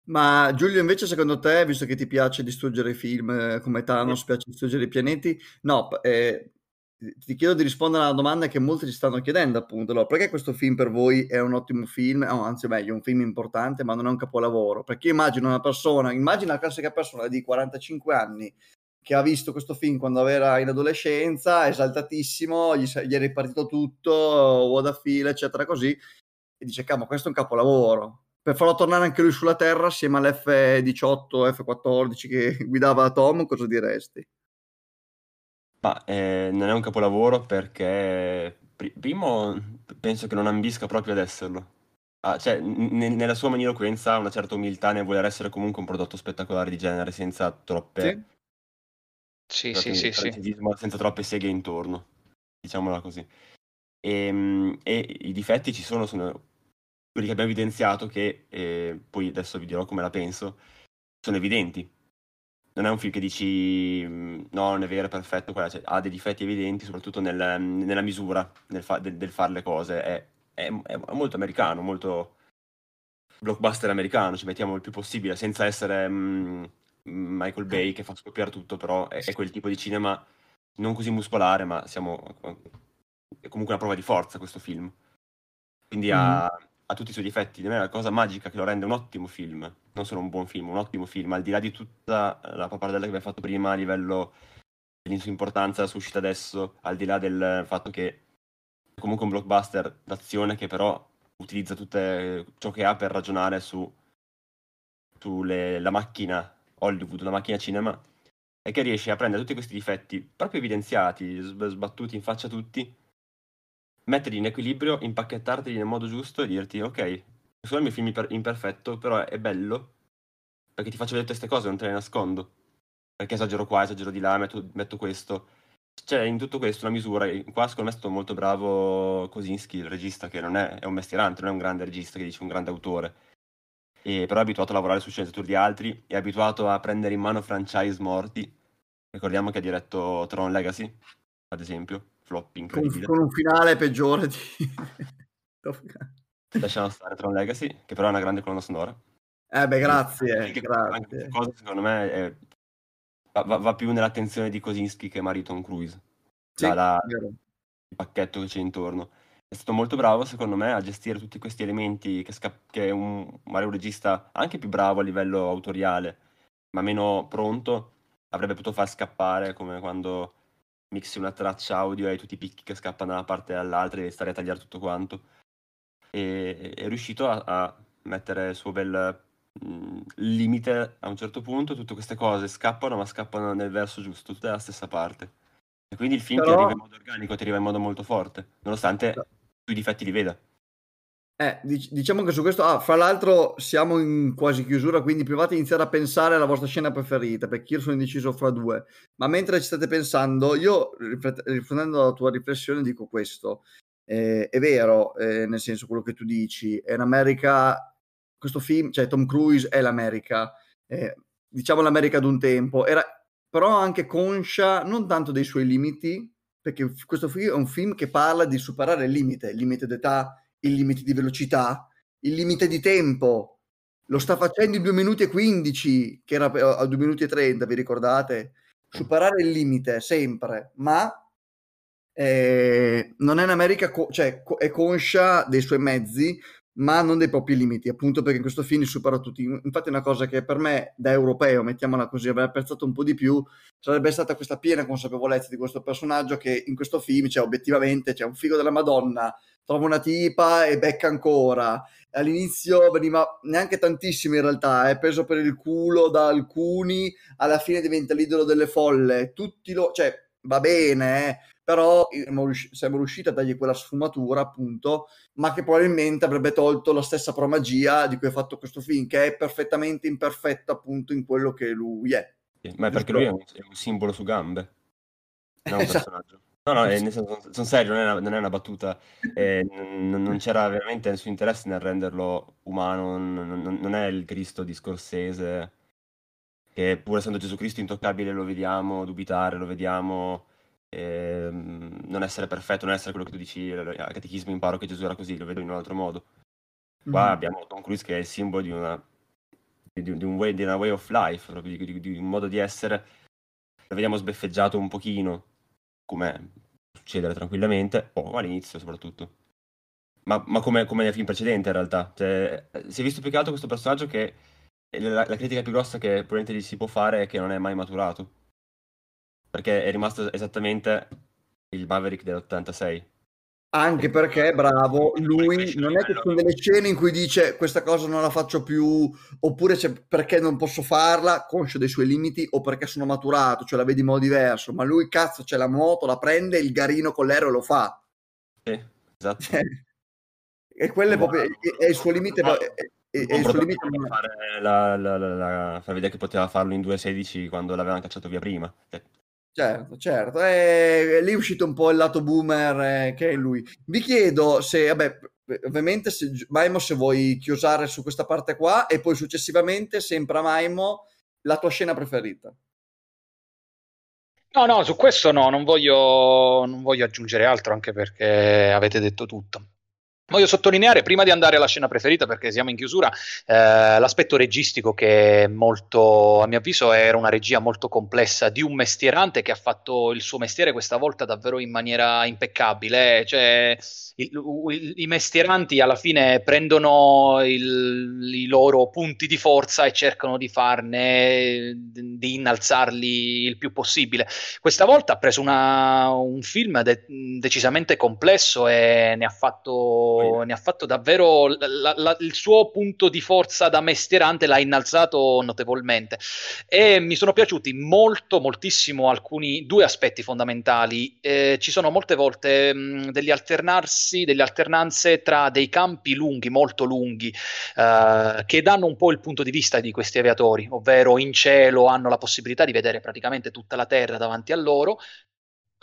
Ma Giulio, invece, secondo te, visto che ti piace distruggere i film eh, come Thanos, piace distruggere i pianeti, no, eh, ti chiedo di rispondere alla domanda che molti ci stanno chiedendo, appunto, allora, perché questo film per voi è un ottimo film, o anzi meglio, un film importante, ma non è un capolavoro? Perché immagino una persona, immagina la classica persona di 45 anni che ha visto questo film quando era in adolescenza, esaltatissimo, gli, gli è ripartito tutto, what a feel, eccetera, così, e dice, cavolo, questo è un capolavoro. Per farlo tornare anche lui sulla Terra assieme all'F-18, F-14 che (laughs) guidava Tom, cosa diresti?
Ma eh, non è un capolavoro perché, pri- primo, penso che non ambisca proprio ad esserlo. Ah, cioè, n- nella sua magniloquenza ha una certa umiltà nel voler essere comunque un prodotto spettacolare di genere, senza troppe,
Sì, sì, sì, sì.
francesismo, senza troppe seghe intorno, diciamola così. E, e i difetti ci sono, sono quelli che abbiamo evidenziato, che eh, poi adesso vi dirò come la penso, sono evidenti. Non è un film che dici mm, no, non è vero, è perfetto, quella, cioè, ha dei difetti evidenti, soprattutto nel- nella misura nel fa- del, del fare le cose. È, è- è molto americano, molto blockbuster americano, ci mettiamo il più possibile, senza essere mm, Michael Bay che fa scoppiare tutto, però è, è quel tipo di cinema non così muscolare, ma siamo è comunque una prova di forza questo film. Quindi ha, ha tutti i suoi difetti. Per me la cosa magica che lo rende un ottimo film, non solo un buon film, un ottimo film, al di là di tutta la pappardella che abbiamo fatto prima a livello della sua importanza, la sua uscita adesso, al di là del fatto che è comunque un blockbuster d'azione che però utilizza tutto ciò che ha per ragionare su sulla macchina Hollywood, la macchina cinema, e che riesce a prendere tutti questi difetti proprio evidenziati, sbattuti in faccia a tutti, metterli in equilibrio, impacchettarli nel modo giusto e dirti ok, è il mio film imperfetto, però è bello perché ti faccio vedere queste cose, non te le nascondo. Perché esagero qua, esagero di là, metto, metto questo. C'è in tutto questo una misura, qua secondo me è stato molto bravo Kosinski, il regista, che non è, è un mestierante, non è un grande regista che dice un grande autore, e però è abituato a lavorare su sceneggiature di altri, è abituato a prendere in mano franchise morti. Ricordiamo che ha diretto Tron Legacy, ad esempio, flop incredibile.
Con, con un finale peggiore di... (laughs)
Lasciamo stare Tron Legacy, che però è una grande colonna sonora.
Eh beh, grazie. Anche,
grazie. Anche cosa, secondo me, è, va, va, più nell'attenzione di Kosinski che Mariton Cruise.
Sì,
la, il pacchetto che c'è intorno. È stato molto bravo, secondo me, a gestire tutti questi elementi che, sca- che un, magari un regista anche più bravo a livello autoriale, ma meno pronto, avrebbe potuto far scappare, come quando mixi una traccia audio e hai tutti i picchi che scappano da una parte all'altra e stare a tagliare tutto quanto. E è riuscito a, a mettere il suo bel mh, limite a un certo punto, tutte queste cose scappano, ma scappano nel verso giusto, tutte dalla stessa parte. E quindi il film Però... ti arriva in modo organico, ti arriva in modo molto forte, nonostante tu i difetti li veda.
Eh, dic- diciamo che su questo, ah, fra l'altro siamo in quasi chiusura, quindi provate a iniziare a pensare alla vostra scena preferita, perché io sono indeciso fra due. Ma mentre ci state pensando, io riflet- riprendendo la tua riflessione dico questo. Eh, è vero, eh, nel senso quello che tu dici, è un'America, questo film, cioè Tom Cruise è l'America, eh, diciamo l'America d'un tempo, era però anche conscia non tanto dei suoi limiti, perché questo film è un film che parla di superare il limite, il limite d'età, il limite di velocità, il limite di tempo. Lo sta facendo in 2 minuti e 15, che era a 2 minuti e 30, vi ricordate? Superare il limite sempre, ma eh, non è un'America, co- cioè co- è conscia dei suoi mezzi, ma non dei propri limiti, appunto perché questo film supera tutti. Infatti, una cosa che per me, da europeo, mettiamola così, avrei apprezzato un po' di più, sarebbe stata questa piena consapevolezza di questo personaggio che in questo film, cioè, obiettivamente, c'è un figo della Madonna, trova una tipa e becca ancora. All'inizio veniva neanche tantissimo in realtà, è eh, preso per il culo da alcuni, alla fine diventa l'idolo delle folle. Tutti lo, cioè, va bene, eh, però siamo riusciti a dargli quella sfumatura, appunto, ma che probabilmente avrebbe tolto la stessa promagia di cui ha fatto questo film, che è perfettamente imperfetto, appunto, in quello che lui è.
Sì, ma è perché lui è un, è un, simbolo su gambe, non un esatto. personaggio. No, no, è, sono, sono serio, non è una, non è una battuta. Eh, non, non, c'era veramente nessun interesse nel renderlo umano, non, non, è il Cristo di Scorsese, che pur essendo Gesù Cristo intoccabile lo vediamo dubitare, lo vediamo eh, non essere perfetto, non essere quello che tu dici al catechismo imparo che Gesù era così, lo vedo in un altro modo. Qua mm. abbiamo Tom Cruise che è il simbolo di una di, di, un way, di una way of life, proprio di, di, un modo di essere. Lo vediamo sbeffeggiato un pochino, come succedere tranquillamente, o all'inizio soprattutto. Ma, ma come, come, nel film precedente in realtà. Cioè, si è visto più che altro questo personaggio che la, la critica più grossa che probabilmente gli si può fare è che non è mai maturato. Perché è rimasto esattamente il Maverick dell'86
anche perché, bravo, lui non è che sono delle scene in cui dice questa cosa non la faccio più, oppure c'è perché non posso farla, conscio dei suoi limiti, o perché sono maturato, cioè la vedi in modo diverso, ma lui cazzo c'è la moto, la prende, il garino con l'aereo lo fa.
Sì, esatto.
Cioè, e quello è proprio è, il suo limite. No, è, è il suo limite
fare la, la, la, la, far vedere che poteva farlo in 2.16 quando l'avevano cacciato via prima. Cioè,
Certo, certo, e lì è uscito un po' il lato boomer eh, che è lui. Vi chiedo se, vabbè, ovviamente, se, Maimo, se vuoi chiusare su questa parte qua e poi successivamente, sempre a Maimo, la tua scena preferita.
No, no, su questo no, non voglio, non voglio aggiungere altro anche perché avete detto tutto. Voglio sottolineare, prima di andare alla scena preferita, perché siamo in chiusura, eh, l'aspetto registico che molto, a mio avviso, era una regia molto complessa di un mestierante che ha fatto il suo mestiere questa volta davvero in maniera impeccabile. Cioè, il, il, i mestieranti alla fine prendono il, i loro punti di forza e cercano di farne, di innalzarli il più possibile. Questa volta ha preso una, un film de- decisamente complesso e ne ha fatto ne ha fatto davvero la, la, il suo punto di forza da mestierante l'ha innalzato notevolmente. E mi sono piaciuti molto moltissimo alcuni due aspetti fondamentali. Eh, ci sono molte volte mh, degli alternarsi delle alternanze tra dei campi lunghi molto lunghi eh, che danno un po' il punto di vista di questi aviatori ovvero in cielo hanno la possibilità di vedere praticamente tutta la terra davanti a loro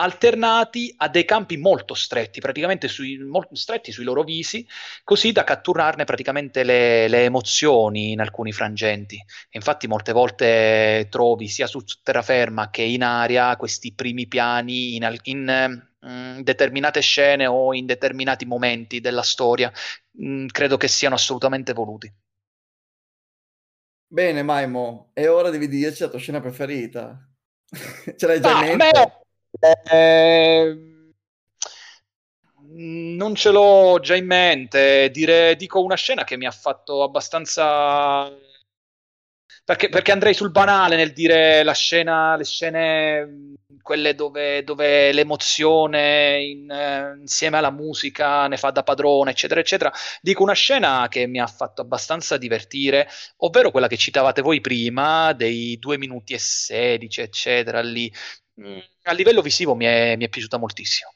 alternati a dei campi molto stretti, praticamente sui, molto stretti sui loro visi, così da catturarne praticamente le, le emozioni in alcuni frangenti. Infatti molte volte trovi sia su terraferma che in aria questi primi piani in, in mm, determinate scene o in determinati momenti della storia. Mm, credo che siano assolutamente voluti.
Bene, Maimo, e ora devi dirci la tua scena preferita. (laughs) Ce l'hai già ah, in mente? Beh, eh,
non ce l'ho già in mente. Dire, dico una scena che mi ha fatto abbastanza. Perché, perché andrei sul banale nel dire la scena, le scene, quelle dove, dove l'emozione in, eh, insieme alla musica ne fa da padrone, eccetera, eccetera. Dico una scena che mi ha fatto abbastanza divertire, ovvero quella che citavate voi prima, dei 2 minuti e 16, eccetera, lì, a livello visivo mi è, mi è piaciuta moltissimo.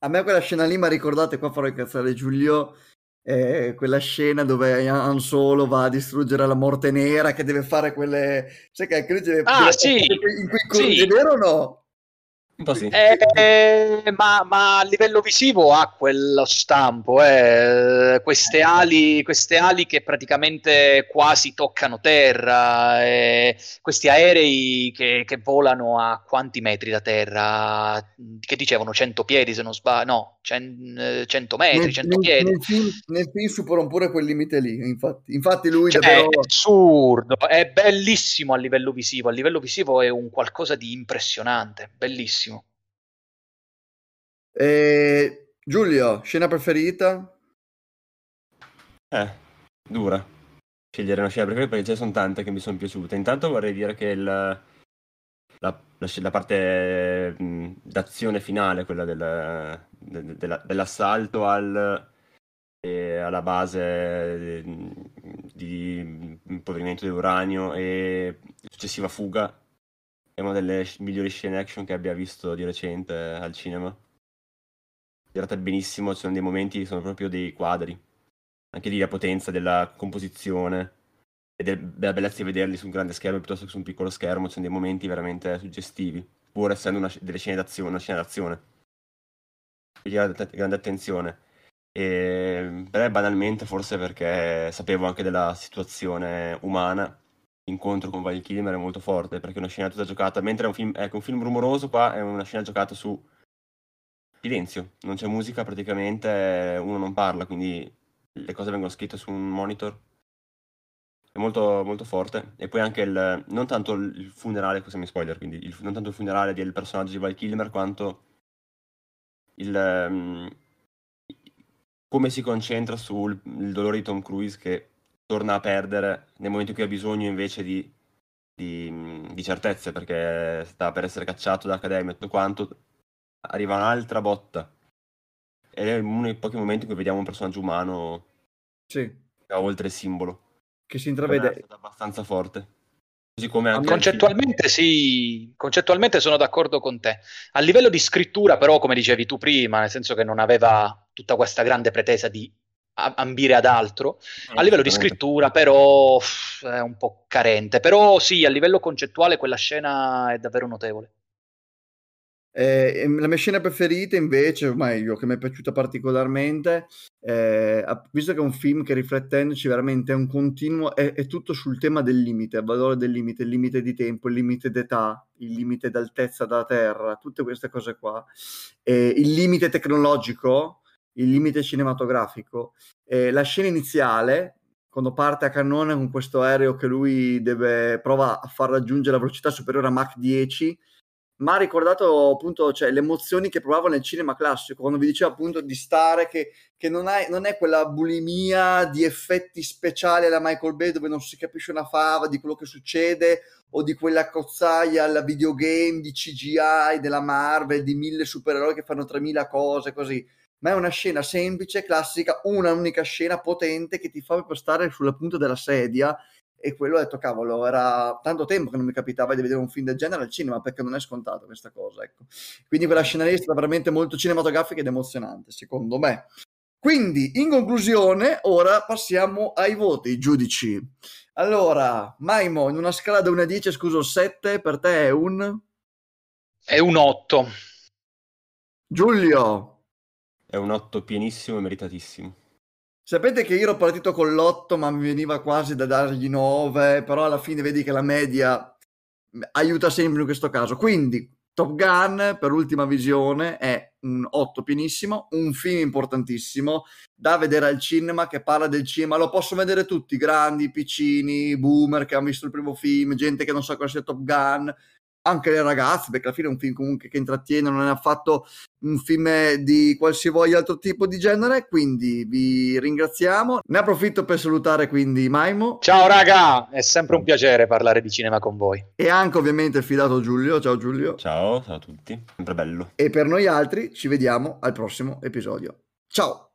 A me quella scena lì mi ha ricordato, qua farò incazzare Giulio, eh, quella scena dove Han Solo va a distruggere la morte nera che deve fare quelle... Sai che deve...
Ah, sì!
In cui sì. è vero o no?
Un po' sì. Eh, ma, ma, a livello visivo ha quello stampo, eh. queste, ali, queste ali che praticamente quasi toccano terra, eh. questi aerei che, che, volano a quanti metri da terra? Che dicevano 100 piedi se non sbaglio, no, 100 metri, nel, 100 piedi.
Nel film, nel film superano pure quel limite lì, infatti. Infatti lui
cioè, davvero... È assurdo, è bellissimo a livello visivo, a livello visivo è un qualcosa di impressionante, bellissimo.
E... Giulio, scena preferita?
Eh, dura. Scegliere una scena preferita perché ce ne sono tante che mi sono piaciute. Intanto vorrei dire che il, la, la, la, parte mh, d'azione finale, quella del, de, de, de, dell'assalto al, eh, alla base di impoverimento dell'uranio e successiva fuga, è una delle migliori scene action che abbia visto di recente al cinema girata benissimo, ci sono dei momenti che sono proprio dei quadri. Anche lì la potenza della composizione e del, della bellezza di vederli su un grande schermo piuttosto che su un piccolo schermo, ci sono dei momenti veramente suggestivi, pur essendo una, delle scene d'azione, una scena d'azione. Grande, grande attenzione. E, beh, banalmente, forse perché sapevo anche della situazione umana, l'incontro con Val Kilmer è molto forte, perché è una scena tutta giocata, mentre è un film, ecco, un film rumoroso qua è una scena giocata su silenzio, non c'è musica praticamente, uno non parla, quindi le cose vengono scritte su un monitor è molto, molto forte. E poi anche il, non tanto il funerale, questo mi spoiler, quindi il, non tanto il funerale del personaggio di Val Kilmer quanto il, um, come si concentra sul dolore di Tom Cruise che torna a perdere nel momento in cui ha bisogno invece di, di, di certezze perché sta per essere cacciato da Accademia e tutto quanto arriva un'altra botta ed è uno dei pochi momenti in cui vediamo un personaggio umano
sì.
che ha oltre il simbolo
che si intravede
è abbastanza forte Così come anche
concettualmente sì, concettualmente sono d'accordo con te. A livello di scrittura, però, come dicevi tu prima, nel senso che non aveva tutta questa grande pretesa di ambire ad altro. A livello di scrittura, però, è un po' carente. Però sì, a livello concettuale quella scena è davvero notevole.
Eh, la mia scena preferita invece, o meglio, che mi è piaciuta particolarmente, eh, visto che è un film che riflettendoci veramente è un continuo, è, è, tutto sul tema del limite, il valore del limite, il limite di tempo, il limite d'età, il limite d'altezza dalla terra, tutte queste cose qua, eh, il limite tecnologico, il limite cinematografico. la scena iniziale, quando parte a cannone con questo aereo che lui deve, prova a far raggiungere la velocità superiore a Mach 10, ma ha ricordato appunto cioè, le emozioni che provavo nel cinema classico, quando vi dicevo appunto di stare, che, che non, è, non, è, quella bulimia di effetti speciali alla Michael Bay dove non si capisce una fava di quello che succede o di quella cozzaia alla videogame di CGI della Marvel, di mille supereroi che fanno 3000 cose così. Ma è una scena semplice, classica, una unica scena potente che ti fa stare sulla punta della sedia e quello ho detto cavolo era tanto tempo che non mi capitava di vedere un film del genere al cinema perché non è scontato questa cosa ecco. quindi quella scena lì è stata veramente molto cinematografica ed emozionante secondo me. Quindi in conclusione ora passiamo ai voti giudici. Allora Maimo in una scala da 1 a 10 scuso 7 per te è un?
È un 8
Giulio.
È un 8 pienissimo e meritatissimo
Sapete che io ero partito con l'8, ma mi veniva quasi da dargli 9, però alla fine vedi che la media aiuta sempre in questo caso. Quindi Top Gun per ultima visione è un 8 pienissimo, un film importantissimo da vedere al cinema che parla del cinema, lo possono vedere tutti, grandi, piccini, boomer che hanno visto il primo film, gente che non sa cosa sia Top Gun, anche le ragazze, perché alla fine è un film comunque che intrattiene, non è affatto un film di qualsivoglia altro tipo di genere, quindi vi ringraziamo. Ne approfitto per salutare quindi Maimo.
Ciao raga, è sempre un piacere parlare di cinema con voi.
E anche ovviamente il fidato Giulio. Ciao Giulio.
Ciao, ciao a tutti, sempre bello.
E per noi altri ci vediamo al prossimo episodio. Ciao!